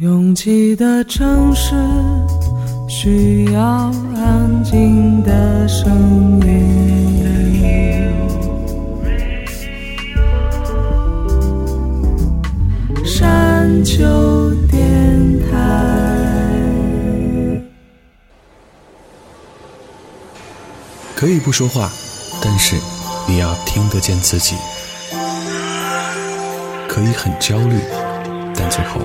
拥挤的城市需要安静的声音。山丘电台。可以不说话，但是你要听得见自己。可以很焦虑，但最后。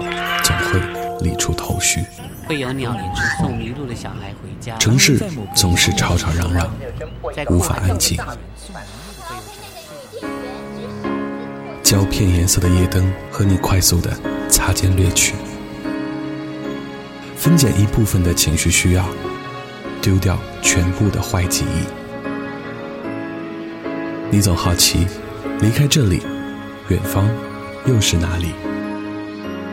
总会理出头绪。会有鸟儿送迷路的小孩回家。城市总是吵吵嚷嚷，无法安静。胶片颜色的夜灯和你快速的擦肩掠去。分拣一部分的情绪需要，丢掉全部的坏记忆。你总好奇，离开这里，远方又是哪里？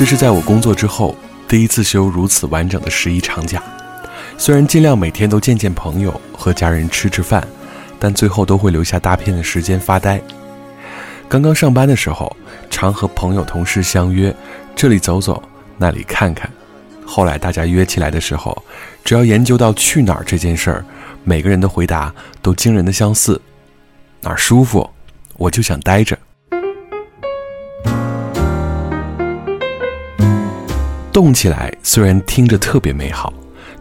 这是在我工作之后第一次休如此完整的十一长假，虽然尽量每天都见见朋友和家人吃吃饭，但最后都会留下大片的时间发呆。刚刚上班的时候，常和朋友同事相约，这里走走，那里看看。后来大家约起来的时候，只要研究到去哪儿这件事儿，每个人的回答都惊人的相似。哪儿舒服，我就想待着。动起来虽然听着特别美好，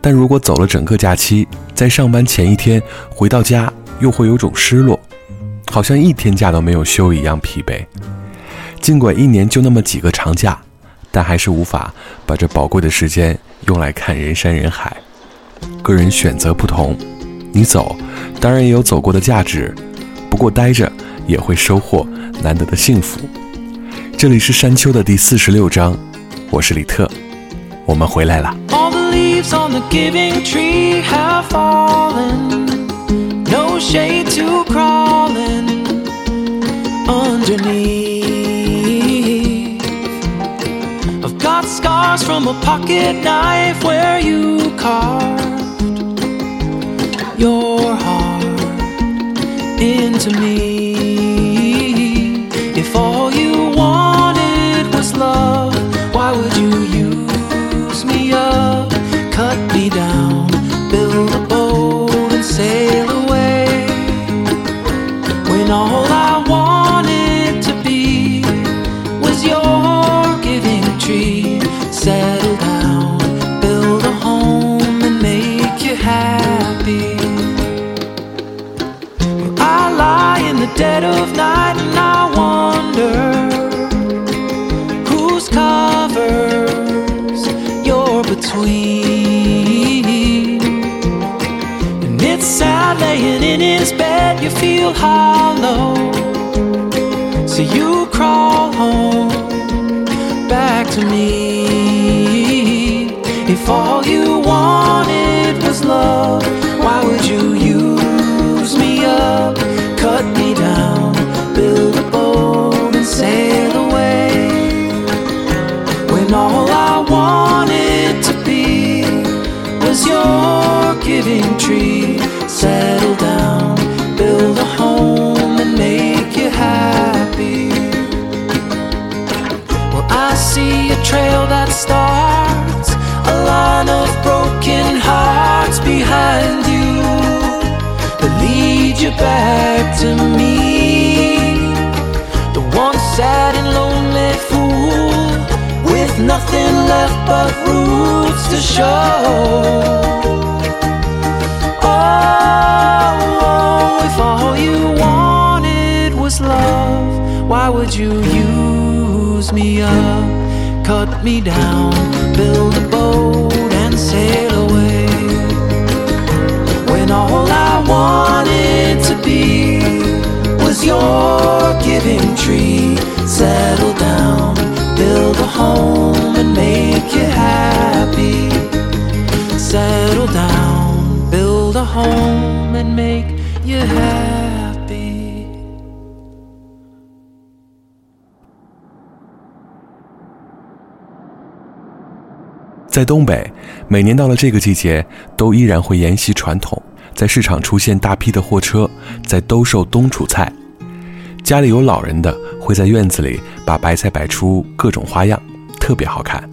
但如果走了整个假期，在上班前一天回到家，又会有种失落，好像一天假都没有休一样疲惫。尽管一年就那么几个长假，但还是无法把这宝贵的时间用来看人山人海。个人选择不同，你走当然也有走过的价值，不过待着也会收获难得的幸福。这里是山丘的第四十六章，我是李特。我们回来了。All the leaves on the giving tree have fallen, no shade to crawling underneath. I've got scars from a pocket knife where you carved your heart into me. No. roots to show. Oh, oh, if all you wanted was love, why would you use me up, cut me down, build a boat and sail away? When all I wanted to be was your giving tree, settle down. build a home and make you happy settle down build a home and make you happy 在东北每年到了这个季节都依然会沿袭传统在市场出现大批的货车在兜售冬储菜家里有老人的会在院子里把白菜摆出各种花样，特别好看。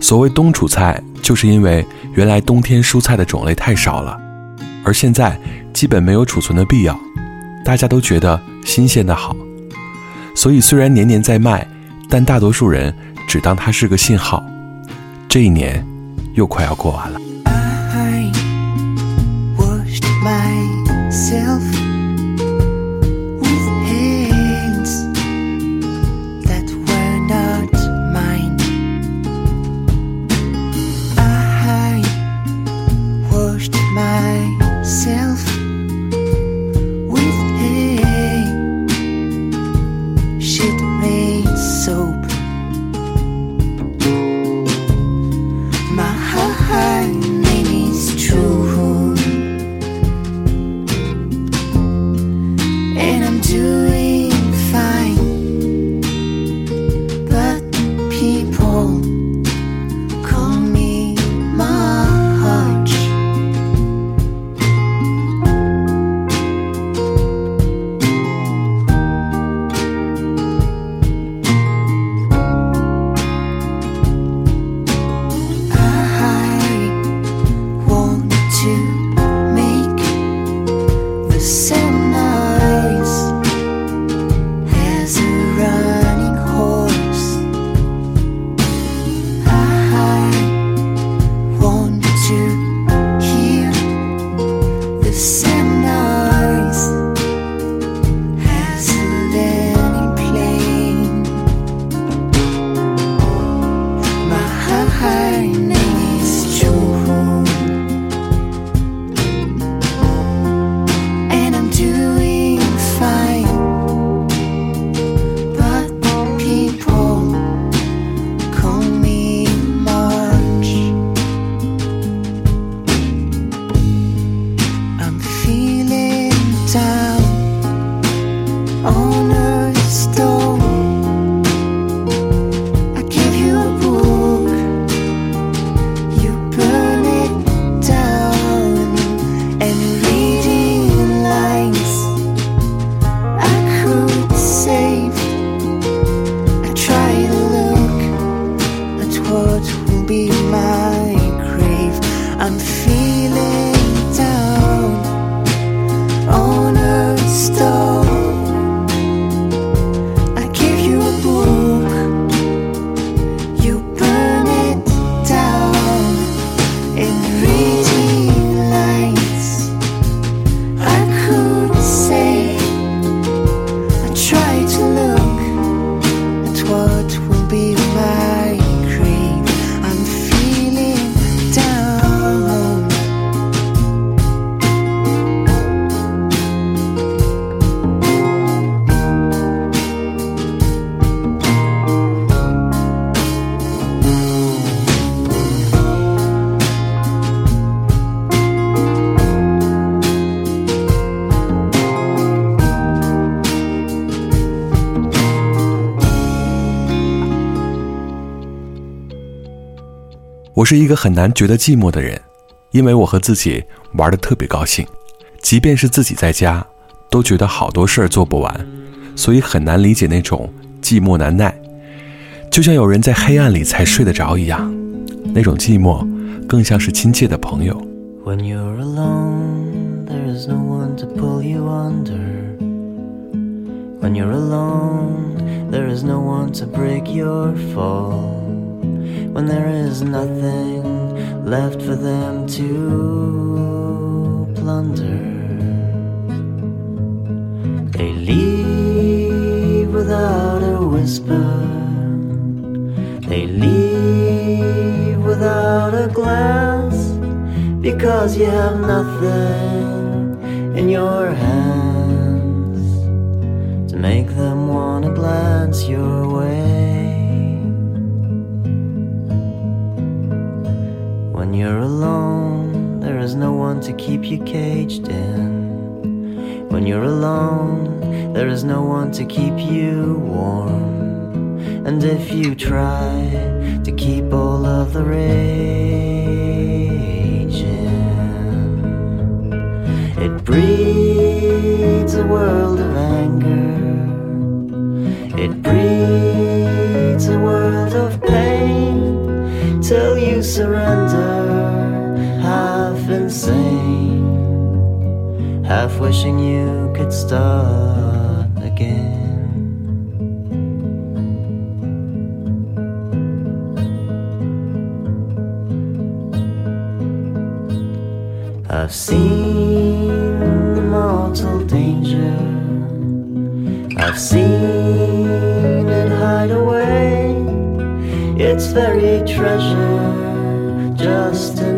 所谓冬储菜，就是因为原来冬天蔬菜的种类太少了，而现在基本没有储存的必要，大家都觉得新鲜的好。所以虽然年年在卖，但大多数人只当它是个信号。这一年，又快要过完了。我是一个很难觉得寂寞的人，因为我和自己玩的特别高兴，即便是自己在家，都觉得好多事儿做不完，所以很难理解那种寂寞难耐。就像有人在黑暗里才睡得着一样，那种寂寞更像是亲切的朋友。when there is nothing left for them to plunder. They leave without a whisper, they leave without a glance because you have nothing in your hands to make them When you're alone, there is no one to keep you caged in. When you're alone, there is no one to keep you warm. And if you try to keep all of the rage in, it breeds a world of anger. It breeds a world of pain till you surrender insane. Half wishing you could start again. I've seen the mortal danger. I've seen it hide away. Its very treasure, just in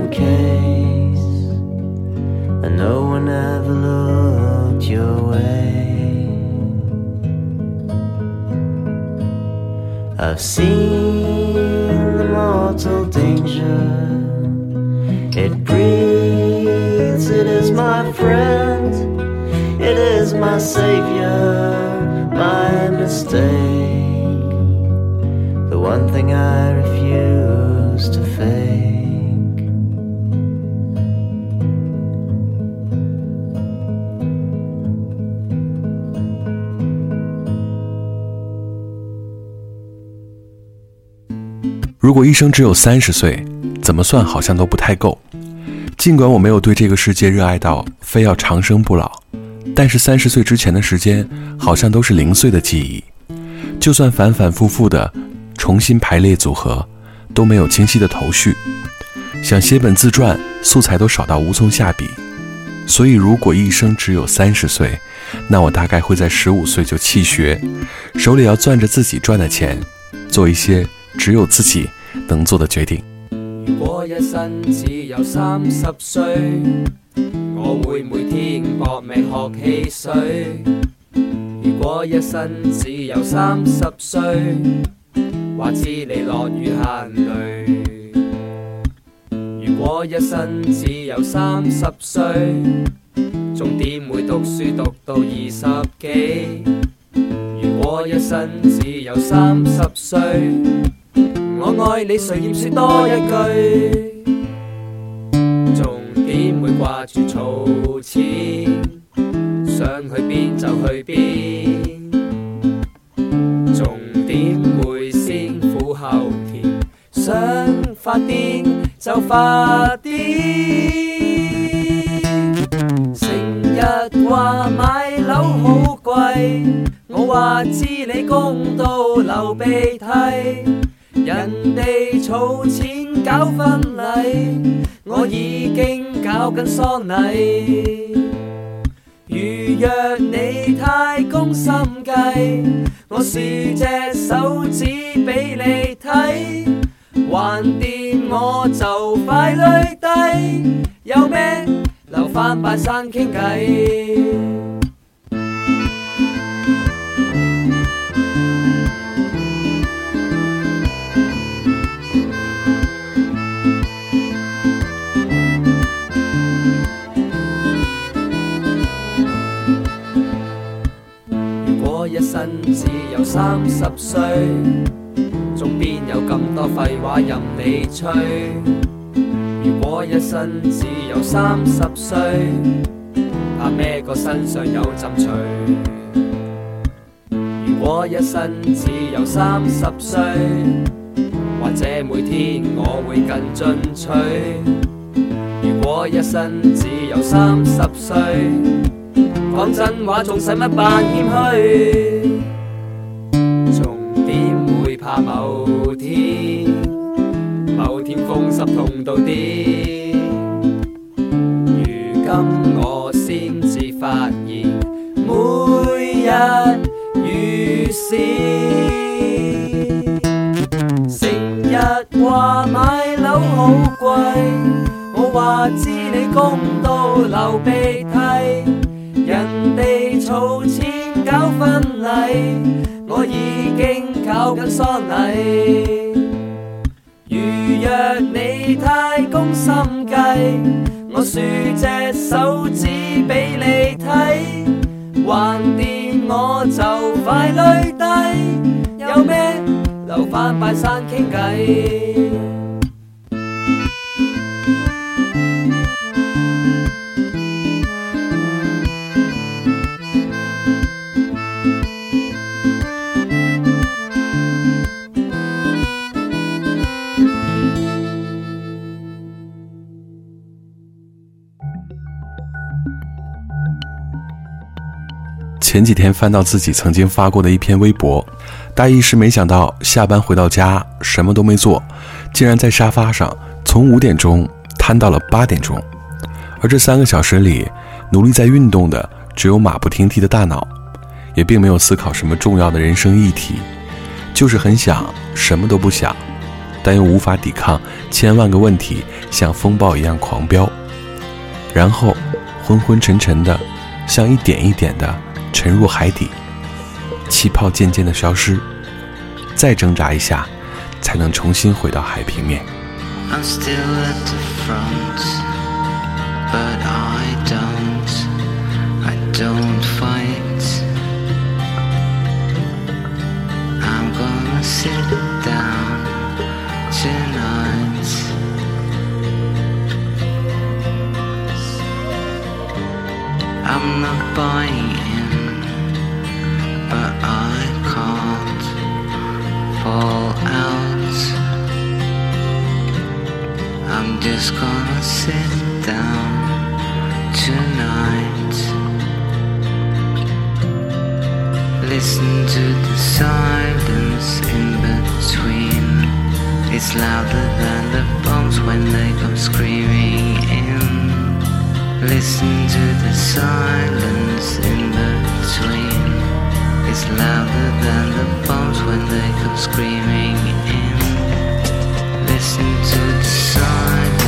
I've seen 如果一生只有三十岁，怎么算好像都不太够。尽管我没有对这个世界热爱到非要长生不老，但是三十岁之前的时间好像都是零碎的记忆，就算反反复复的重新排列组合，都没有清晰的头绪。想写本自传，素材都少到无从下笔。所以如果一生只有三十岁，那我大概会在十五岁就弃学，手里要攥着自己赚的钱，做一些只有自己。能做的决定如果一生只有三十岁我会每天搏命学汽水如果一生只有三十岁话知你落雨行雷如果一生只有三十岁重点会读书读到二十几如果一生只有三十岁我爱你，谁嫌说多一句？重点会挂住储钱，想去边就去边，重点会先苦后甜，想发癫就发癫。成日话买楼好贵，我话知你公道流鼻涕。储钱搞婚礼，我已经搞紧丧礼。如若你太公心计，我竖只手指俾你睇，还掂我就快累低，有咩留翻拜生倾计？一生只有三十岁，仲边有咁多废话任你吹？如果一生只有三十岁，怕咩个身上有浸除？如果一生只有三十岁，或者每天我会更进取？如果一生只有三十岁。讲真话仲使乜扮谦虚？从点会怕某天，某天风湿痛到癫。如今我先至发现，每日如是。成日话买楼好贵，我话知你工到流鼻涕。人哋储钱搞婚礼，我已经搞紧丧礼。如若你太公心计，我竖只手指俾你睇，横掂我就快累低，有咩留返拜山倾计？前几天翻到自己曾经发过的一篇微博，大意是没想到下班回到家什么都没做，竟然在沙发上从五点钟瘫到了八点钟。而这三个小时里，努力在运动的只有马不停蹄的大脑，也并没有思考什么重要的人生议题，就是很想什么都不想，但又无法抵抗千万个问题像风暴一样狂飙，然后昏昏沉沉的，像一点一点的。沉入海底，气泡渐渐的消失，再挣扎一下，才能重新回到海平面。I'm not buying, but I can't fall out. I'm just gonna sit down tonight. Listen to the silence in between. It's louder than the bombs when they come screaming in. Listen to the silence in between. It's louder than the bombs when they come screaming in. Listen to the silence.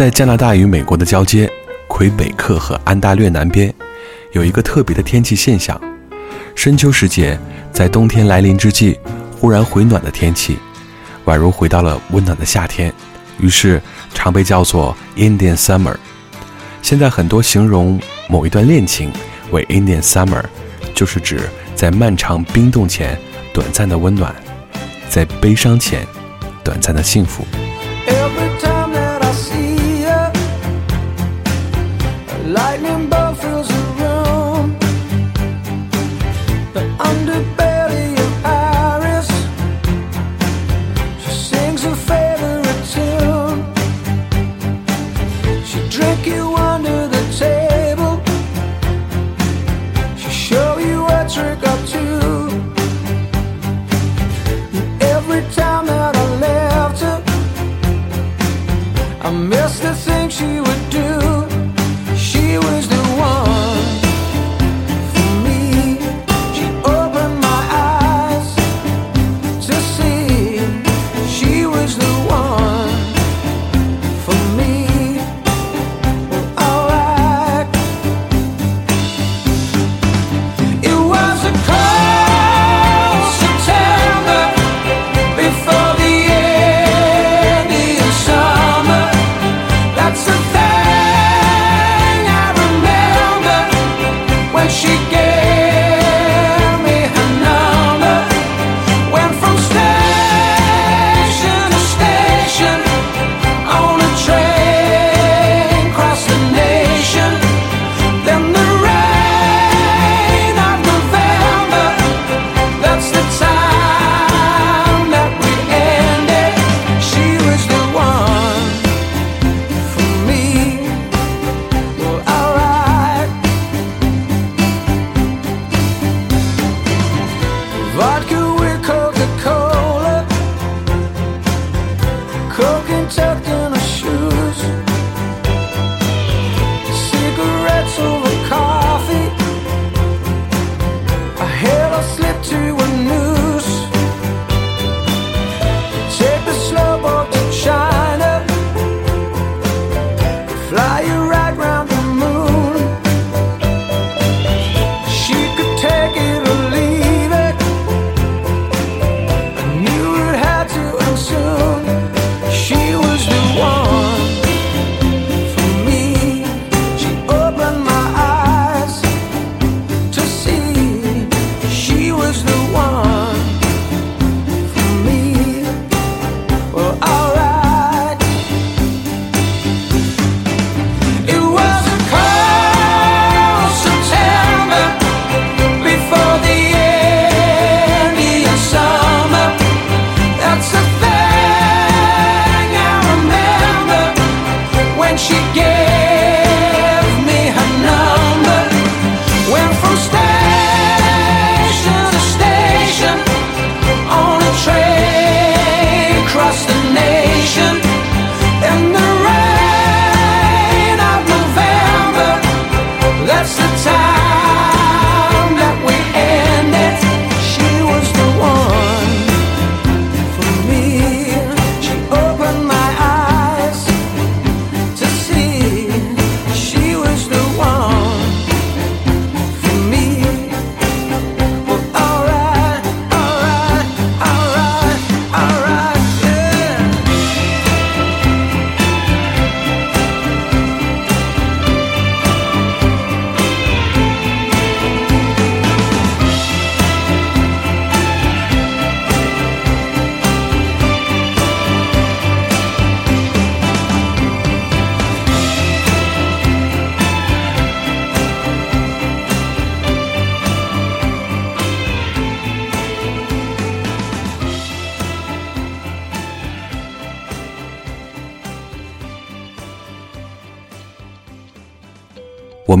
在加拿大与美国的交接，魁北克和安大略南边，有一个特别的天气现象：深秋时节，在冬天来临之际，忽然回暖的天气，宛如回到了温暖的夏天，于是常被叫做 Indian Summer。现在很多形容某一段恋情为 Indian Summer，就是指在漫长冰冻前短暂的温暖，在悲伤前短暂的幸福。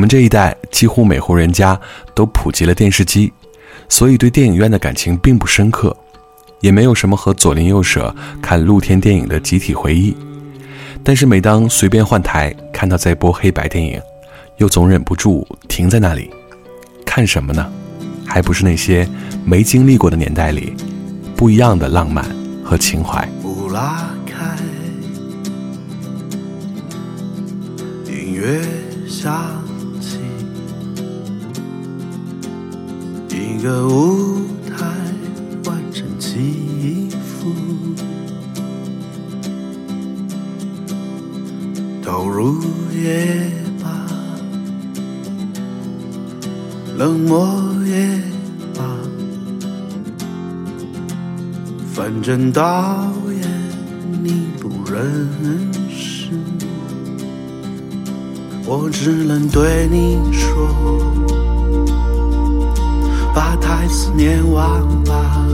我们这一代几乎每户人家都普及了电视机，所以对电影院的感情并不深刻，也没有什么和左邻右舍看露天电影的集体回忆。但是每当随便换台看到在播黑白电影，又总忍不住停在那里。看什么呢？还不是那些没经历过的年代里不一样的浪漫和情怀。不拉开，音乐响。一个舞台，完成起伏，投入也罢，冷漠也罢，反正导演你不认识，我只能对你说。把台词念完吧，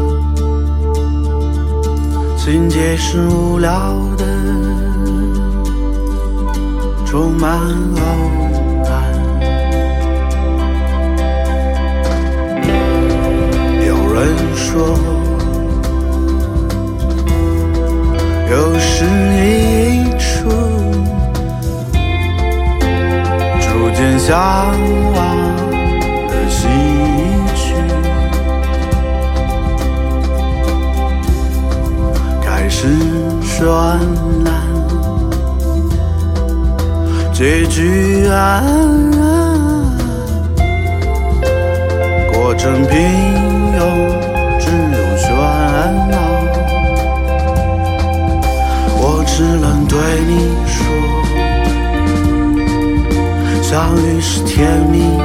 情节是无聊的，充满偶然。有人说，又是一出，逐渐下。缘，过程平庸，只有喧闹。我只能对你说，相遇是甜蜜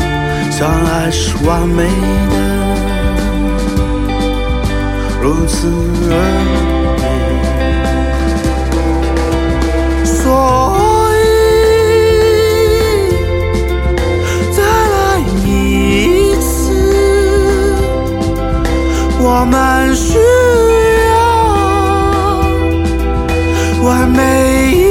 的，相爱是完美的，如此。而。所以，再来一次，我们需要完美。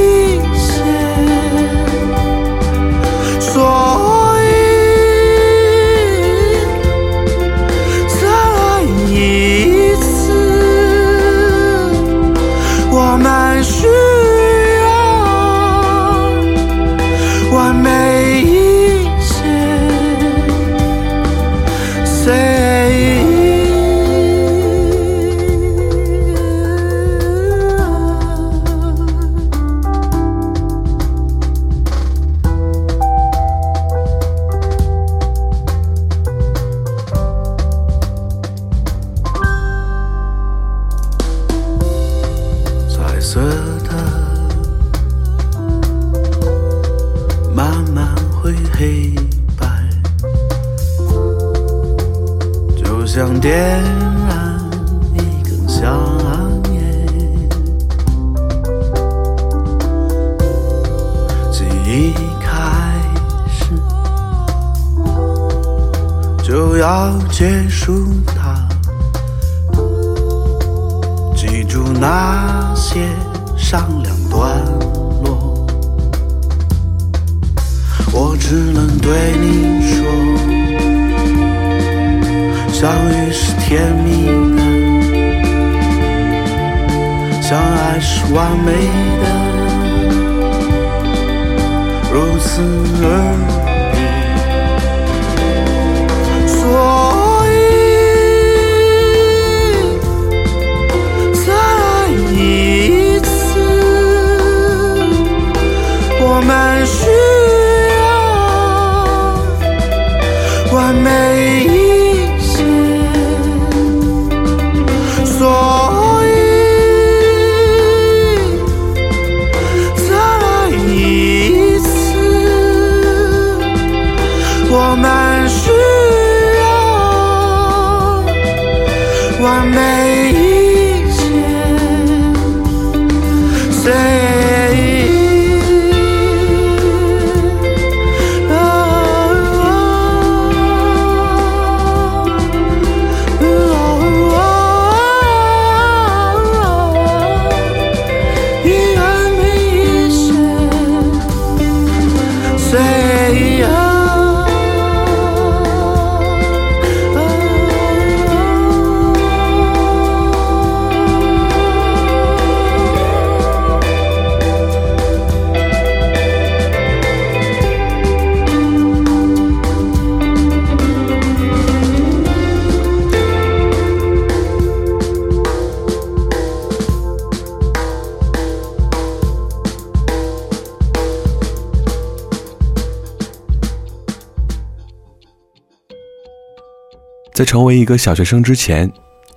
在成为一个小学生之前，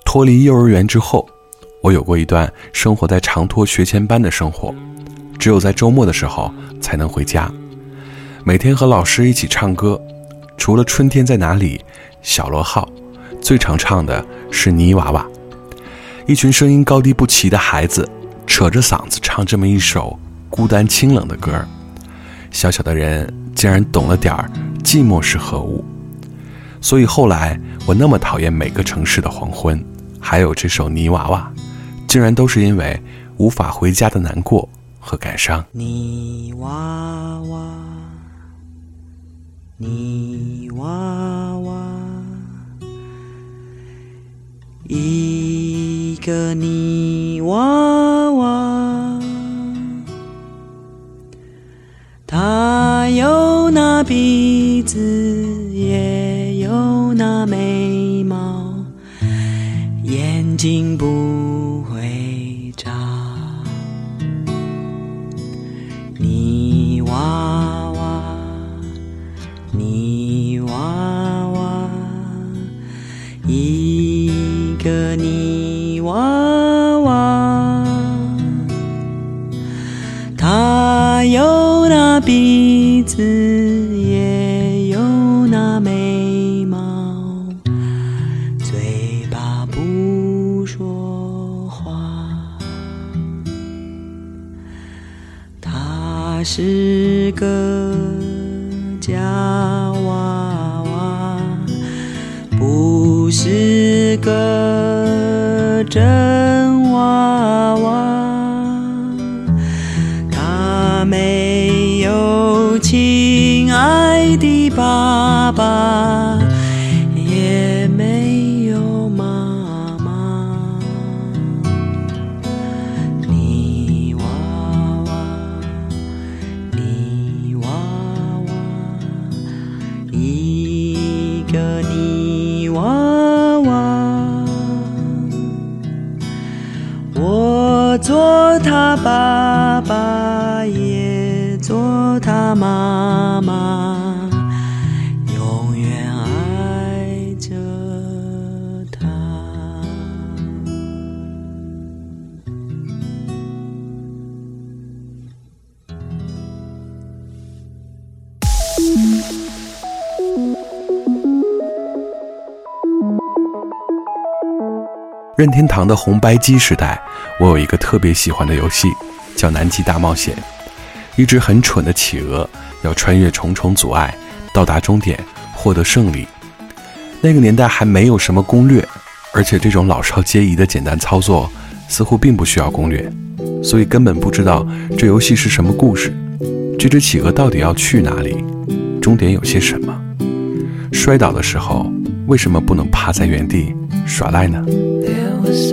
脱离幼儿园之后，我有过一段生活在长托学前班的生活，只有在周末的时候才能回家。每天和老师一起唱歌，除了《春天在哪里》，小螺号，最常唱的是《泥娃娃》。一群声音高低不齐的孩子，扯着嗓子唱这么一首孤单清冷的歌，小小的人竟然懂了点儿寂寞是何物。所以后来。我那么讨厌每个城市的黄昏，还有这首《泥娃娃》，竟然都是因为无法回家的难过和感伤。泥娃娃，泥娃娃，一个泥娃娃，他有那鼻子。鼻子也有那眉毛，嘴巴不说话，他是个假娃娃，不是个真。任天堂的红白机时代，我有一个特别喜欢的游戏，叫《南极大冒险》。一只很蠢的企鹅要穿越重重阻碍，到达终点，获得胜利。那个年代还没有什么攻略，而且这种老少皆宜的简单操作，似乎并不需要攻略，所以根本不知道这游戏是什么故事，这只企鹅到底要去哪里，终点有些什么，摔倒的时候为什么不能趴在原地耍赖呢？was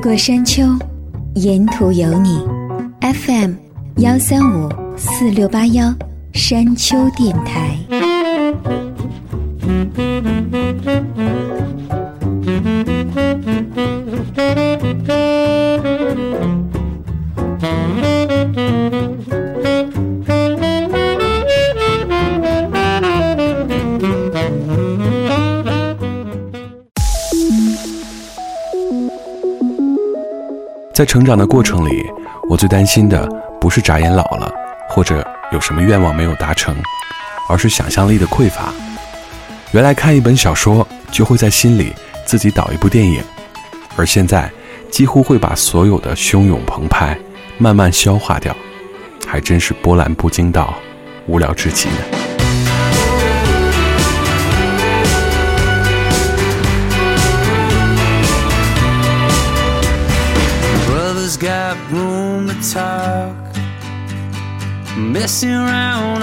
过山丘，沿途有你。FM 幺三五四六八幺，山丘电台。在成长的过程里，我最担心的不是眨眼老了，或者有什么愿望没有达成，而是想象力的匮乏。原来看一本小说，就会在心里自己导一部电影，而现在几乎会把所有的汹涌澎湃慢慢消化掉，还真是波澜不惊到无聊至极。messing around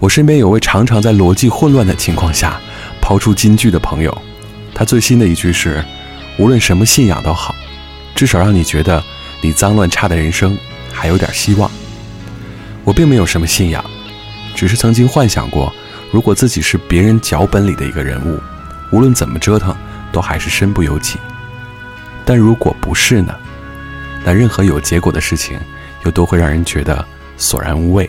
我身边有位常常在逻辑混乱的情况下抛出金句的朋友，他最新的一句是：“无论什么信仰都好，至少让你觉得你脏乱差的人生还有点希望。”我并没有什么信仰，只是曾经幻想过，如果自己是别人脚本里的一个人物，无论怎么折腾，都还是身不由己。但如果不是呢？那任何有结果的事情，又都会让人觉得索然无味。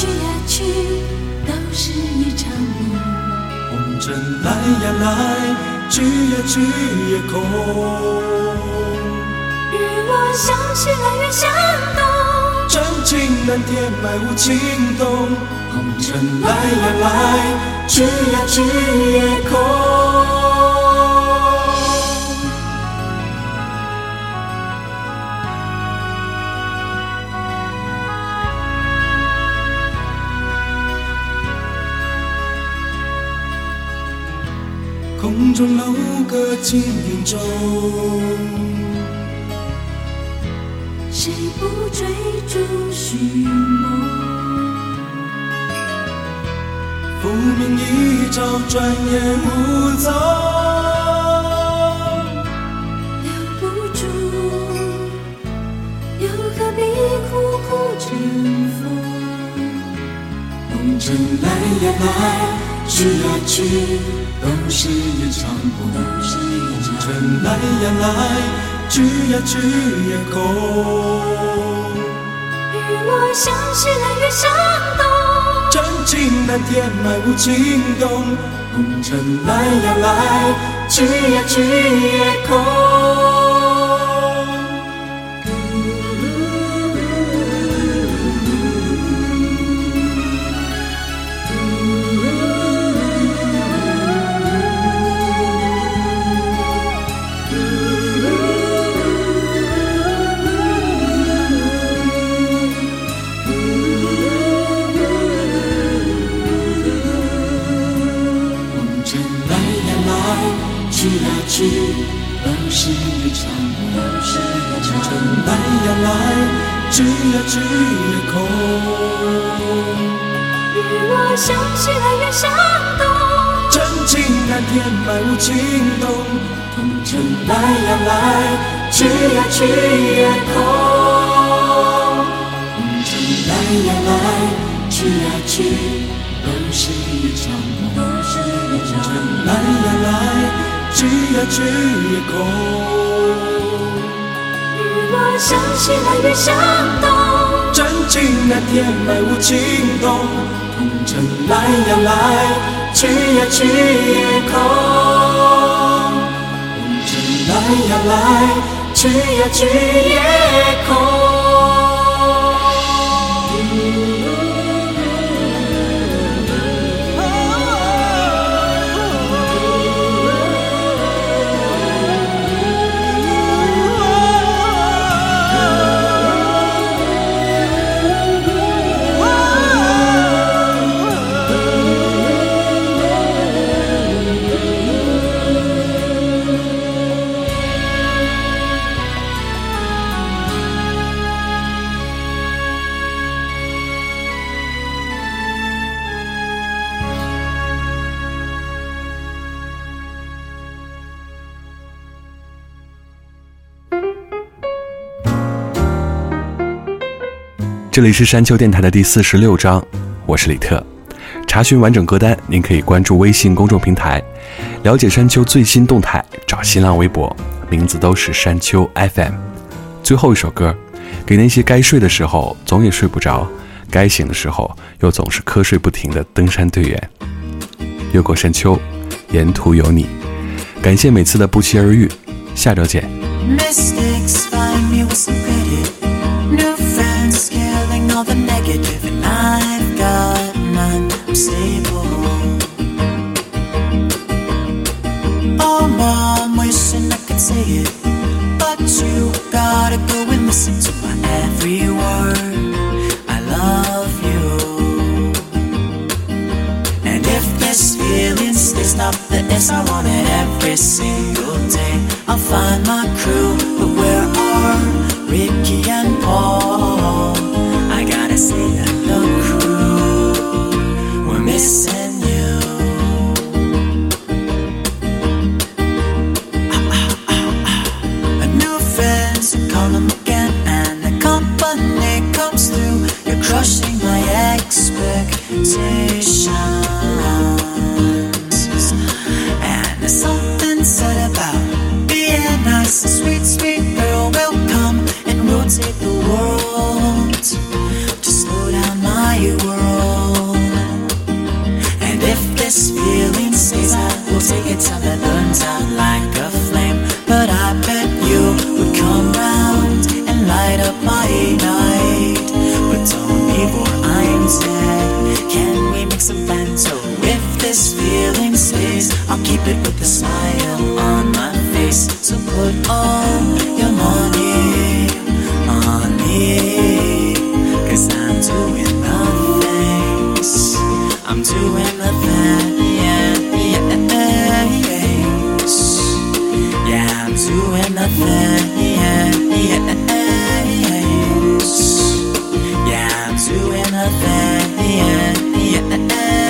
去呀去，都是一场梦。红尘来呀来，去呀去也空。日落想西来月向东，真情难填埋，无情洞。红尘来呀来，去呀去也空。中楼阁青云中。谁不追逐寻梦？浮名一朝，转眼无踪。留不住，又何必苦苦沉浮？红尘来呀来，去呀去。是一场空，红尘来呀来，去呀去也空。日落向西来，月向东，真情难填埋无情洞。红尘来呀来，去呀去也空。去，都是一场梦。红尘来呀来，去呀去也空。雨落向西来，雨向东。真情难填埋，无情洞。红尘来呀来，去呀去也空。红尘来呀来，去呀去，都是一场梦。红尘来呀来。去呀去也空。日落向西来，月向东。真情蓝天，白无尽东。红尘来呀来，去呀去也空。红尘来呀来，去呀去也空。这里是山丘电台的第四十六章，我是李特。查询完整歌单，您可以关注微信公众平台，了解山丘最新动态。找新浪微博，名字都是山丘 FM。最后一首歌，给那些该睡的时候总也睡不着，该醒的时候又总是瞌睡不停的登山队员。越过山丘，沿途有你。感谢每次的不期而遇，下周见。all the negative, and I've got none. I'm stable. doing a thing. Yeah, yeah.